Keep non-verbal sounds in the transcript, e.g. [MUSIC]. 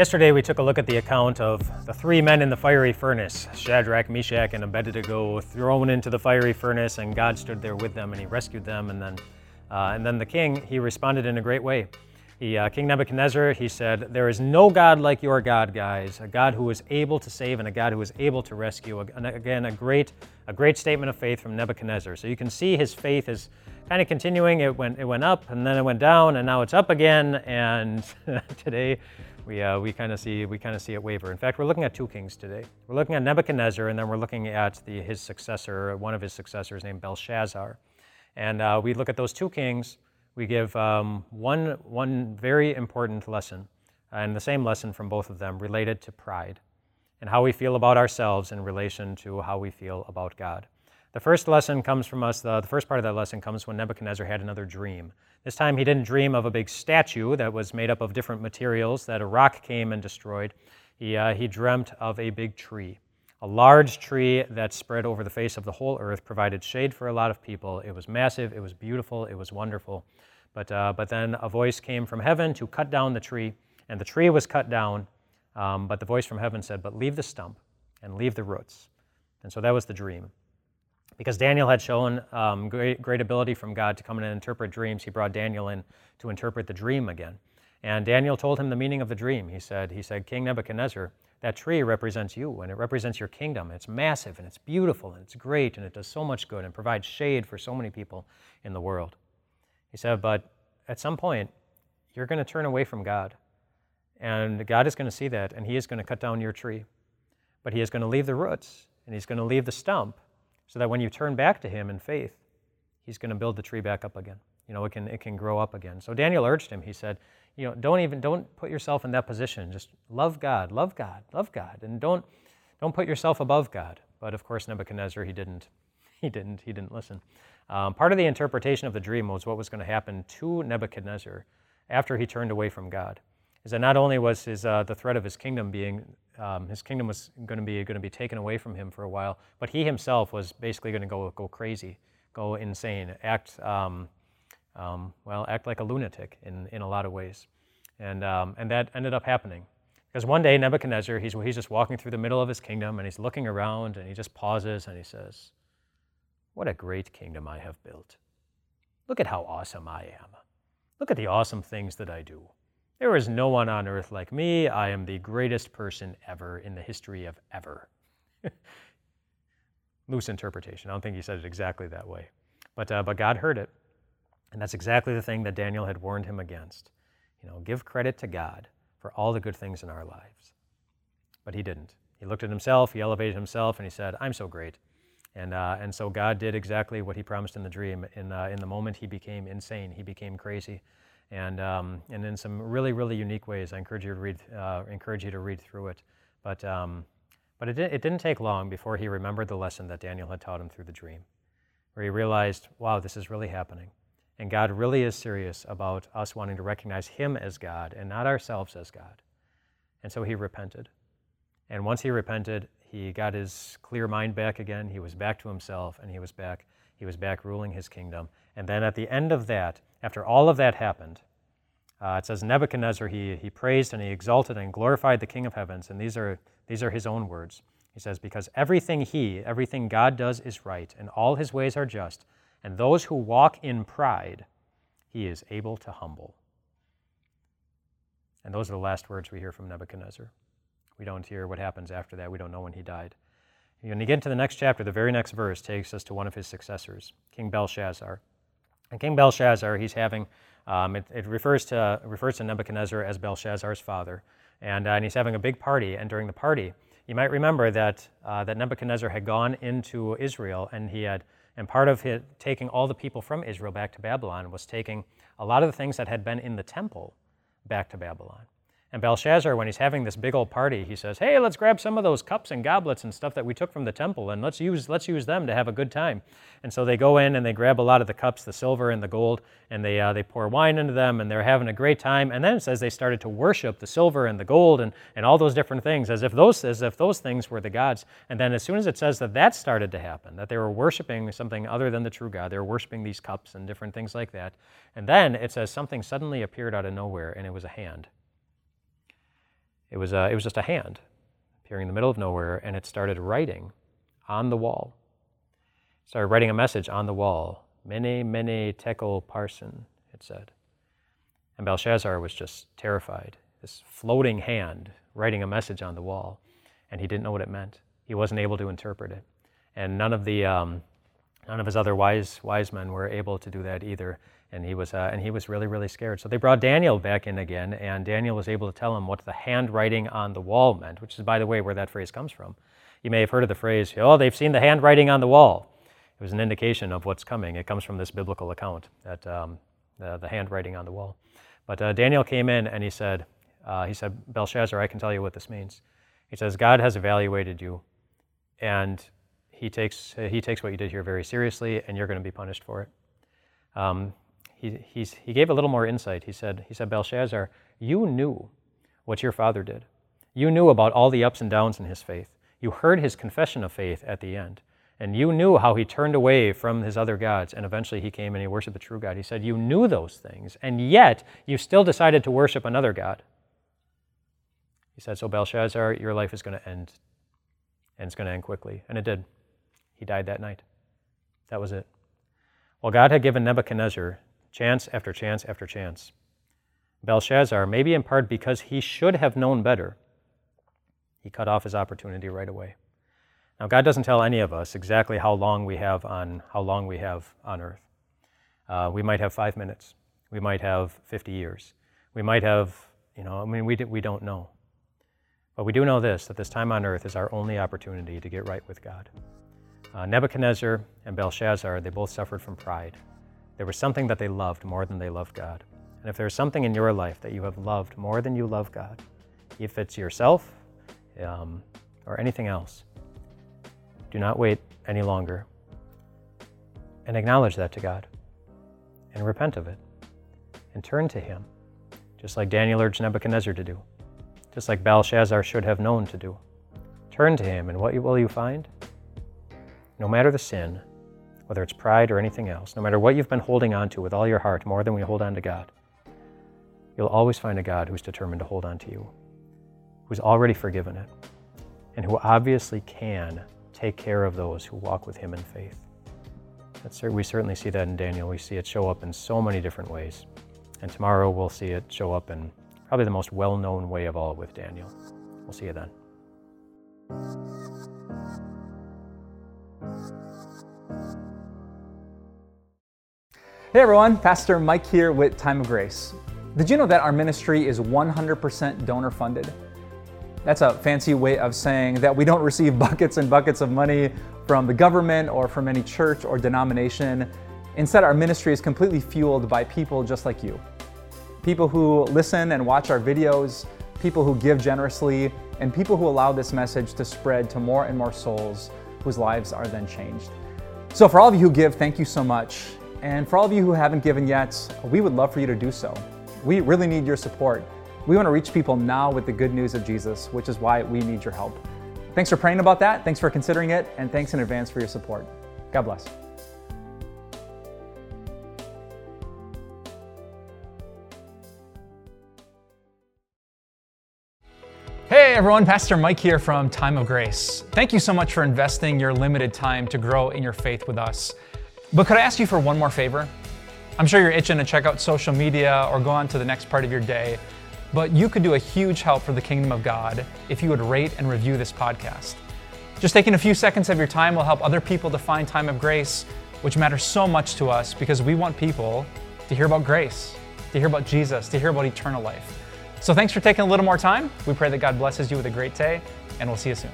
Yesterday, we took a look at the account of the three men in the fiery furnace Shadrach, Meshach, and Abednego thrown into the fiery furnace, and God stood there with them and he rescued them. And then, uh, and then the king, he responded in a great way. He, uh, king Nebuchadnezzar, he said, There is no God like your God, guys, a God who is able to save and a God who is able to rescue. And again, a great, a great statement of faith from Nebuchadnezzar. So you can see his faith is kind of continuing. It went, it went up and then it went down and now it's up again. And [LAUGHS] today, we, uh, we kind of see we kind of see it waver. In fact, we're looking at two kings today. We're looking at Nebuchadnezzar, and then we're looking at the, his successor, one of his successors named Belshazzar. And uh, we look at those two kings. We give um, one one very important lesson, and the same lesson from both of them related to pride and how we feel about ourselves in relation to how we feel about God. The first lesson comes from us, the, the, first part of that lesson comes when Nebuchadnezzar had another dream. This time he didn't dream of a big statue that was made up of different materials that a rock came and destroyed. He, uh, he dreamt of a big tree, a large tree that spread over the face of the whole earth, provided shade for a lot of people. It was massive, it was beautiful, it was wonderful. But, uh, but then a voice came from heaven to cut down the tree, and the tree was cut down. Um, but the voice from heaven said, But leave the stump and leave the roots. And so that was the dream. Because Daniel had shown um, great, great ability from God to come in and interpret dreams, he brought Daniel in to interpret the dream again. And Daniel told him the meaning of the dream. He said, he said, King Nebuchadnezzar, that tree represents you and it represents your kingdom. It's massive and it's beautiful and it's great and it does so much good and provides shade for so many people in the world. He said, but at some point, you're going to turn away from God. And God is going to see that and He is going to cut down your tree. But He is going to leave the roots and He's going to leave the stump so that when you turn back to him in faith, he's going to build the tree back up again. You know, it can, it can grow up again. So Daniel urged him, he said, you know, don't even, don't put yourself in that position. Just love God, love God, love God. And don't, don't put yourself above God. But of course, Nebuchadnezzar, he didn't, [LAUGHS] he didn't, he didn't listen. Um, part of the interpretation of the dream was what was going to happen to Nebuchadnezzar after he turned away from God. Is that not only was his, uh, the threat of his kingdom being um, his kingdom was going to be going to be taken away from him for a while. But he himself was basically going to go go crazy, go insane, act um, um, well, act like a lunatic in in a lot of ways, and um, and that ended up happening. Because one day Nebuchadnezzar, he's he's just walking through the middle of his kingdom and he's looking around and he just pauses and he says, "What a great kingdom I have built! Look at how awesome I am! Look at the awesome things that I do!" There is no one on earth like me. I am the greatest person ever in the history of ever. [LAUGHS] Loose interpretation. I don't think he said it exactly that way. But, uh, but God heard it. And that's exactly the thing that Daniel had warned him against. You know, give credit to God for all the good things in our lives. But he didn't. He looked at himself, he elevated himself, and he said, I'm so great. And, uh, and so God did exactly what he promised in the dream. In, uh, in the moment he became insane, he became crazy and, um, and in some really, really unique ways. I encourage you to read, uh, encourage you to read through it. But, um, but it, it didn't take long before he remembered the lesson that Daniel had taught him through the dream, where he realized, wow, this is really happening. And God really is serious about us wanting to recognize Him as God and not ourselves as God. And so he repented. And once he repented, he got his clear mind back again. He was back to himself and he was back he was back ruling his kingdom. And then at the end of that, after all of that happened, uh, it says Nebuchadnezzar, he, he praised and he exalted and glorified the King of heavens. And these are, these are his own words. He says, Because everything he, everything God does is right, and all his ways are just, and those who walk in pride, he is able to humble. And those are the last words we hear from Nebuchadnezzar. We don't hear what happens after that. We don't know when he died. When you get into the next chapter, the very next verse takes us to one of his successors, King Belshazzar. And King Belshazzar, he's having, um, it, it, refers, to, refers to Nebuchadnezzar as Belshazzar's father. And, uh, and he's having a big party. And during the party, you might remember that, uh, that Nebuchadnezzar had gone into Israel and he had, and part of his, taking all the people from Israel back to Babylon was taking a lot of the things that had been in the temple back to Babylon. And Belshazzar, when he's having this big old party, he says, Hey, let's grab some of those cups and goblets and stuff that we took from the temple and let's use, let's use them to have a good time. And so they go in and they grab a lot of the cups, the silver and the gold, and they, uh, they pour wine into them and they're having a great time. And then it says they started to worship the silver and the gold and, and all those different things as if, those, as if those things were the gods. And then as soon as it says that that started to happen, that they were worshiping something other than the true God, they were worshiping these cups and different things like that. And then it says something suddenly appeared out of nowhere and it was a hand It was, uh, it was just a hand appearing in the middle of nowhere, and it started writing on the wall. It started writing a message on the wall. Mene, mene, tekel, parsin, it said. And Belshazzar was just terrified. This floating hand writing a message on the wall, and he didn't know what it meant. He wasn't able to interpret it. And none of the um, none of his other wise wise men were able to do that either and he was uh, and he was really really scared. So they brought Daniel back in again, and Daniel was able to tell him what the handwriting on the wall meant, which is by the way where that phrase comes from. You may have heard of the phrase, "Oh, they've seen the handwriting on the wall." It was an indication of what's coming. It comes from this biblical account that um, the, the, handwriting on the wall. But uh, Daniel came in and he said, uh, he said, Belshazzar, I can tell you what this means. He says, God has evaluated you, and he takes, he takes what you did here very seriously, and you're going to be punished for it. Um, he, he's, he gave a little more insight. He said, he said, Belshazzar, you knew what your father did. You knew about all the ups and downs in his faith. You heard his confession of faith at the end. And you knew how he turned away from his other gods, and eventually he came and he worshiped the true God. He said, You knew those things, and yet you still decided to worship another God. He said, So, Belshazzar, your life is going to end, and it's going to end quickly. And it did. He died that night. That was it. Well, God had given Nebuchadnezzar chance after chance after chance. Belshazzar, maybe in part because he should have known better, he cut off his opportunity right away. Now, God doesn't tell any of us exactly how long we have on how long we have on earth. Uh, we might have five minutes. We might have 50 years. We might have, you know, I mean, we, we don't know. But we do know this that this time on earth is our only opportunity to get right with God. Uh, Nebuchadnezzar and Belshazzar, they both suffered from pride. There was something that they loved more than they loved God. And if there's something in your life that you have loved more than you love God, if it's yourself um, or anything else, do not wait any longer and acknowledge that to God and repent of it and turn to Him, just like Daniel urged Nebuchadnezzar to do, just like Belshazzar should have known to do. Turn to Him, and what will you find? No matter the sin, whether it's pride or anything else, no matter what you've been holding on to with all your heart more than we hold on to God, you'll always find a God who's determined to hold on to you, who's already forgiven it, and who obviously can take care of those who walk with Him in faith. That's, we certainly see that in Daniel. We see it show up in so many different ways. And tomorrow we'll see it show up in probably the most well known way of all with Daniel. We'll see you then. Hey everyone, Pastor Mike here with Time of Grace. Did you know that our ministry is 100% donor funded? That's a fancy way of saying that we don't receive [LAUGHS] buckets and buckets of money from the government or from any church or denomination. Instead, our ministry is completely fueled by people just like you. People who listen and watch our videos, people who give generously, and people who allow this message to spread to more and more souls whose lives are then changed. So, for all of you who give, thank you so much. And for all of you who haven't given yet, we would love for you to do so. We really need your support. We want to reach people now with the good news of Jesus, which is why we need your help. Thanks for praying about that. Thanks for considering it. And thanks in advance for your support. God bless. Hey everyone, Pastor Mike here from Time of Grace. Thank you so much for investing your limited time to grow in your faith with us. But could I ask you for one more favor? I'm sure you're itching to check out social media or go on to the next part of your day, but you could do a huge help for the kingdom of God if you would rate and review this podcast. Just taking a few seconds of your time will help other people to find time of grace, which matters so much to us because we want people to hear about grace, to hear about Jesus, to hear about eternal life. So thanks for taking a little more time. We pray that God blesses you with a great day, and we'll see you soon.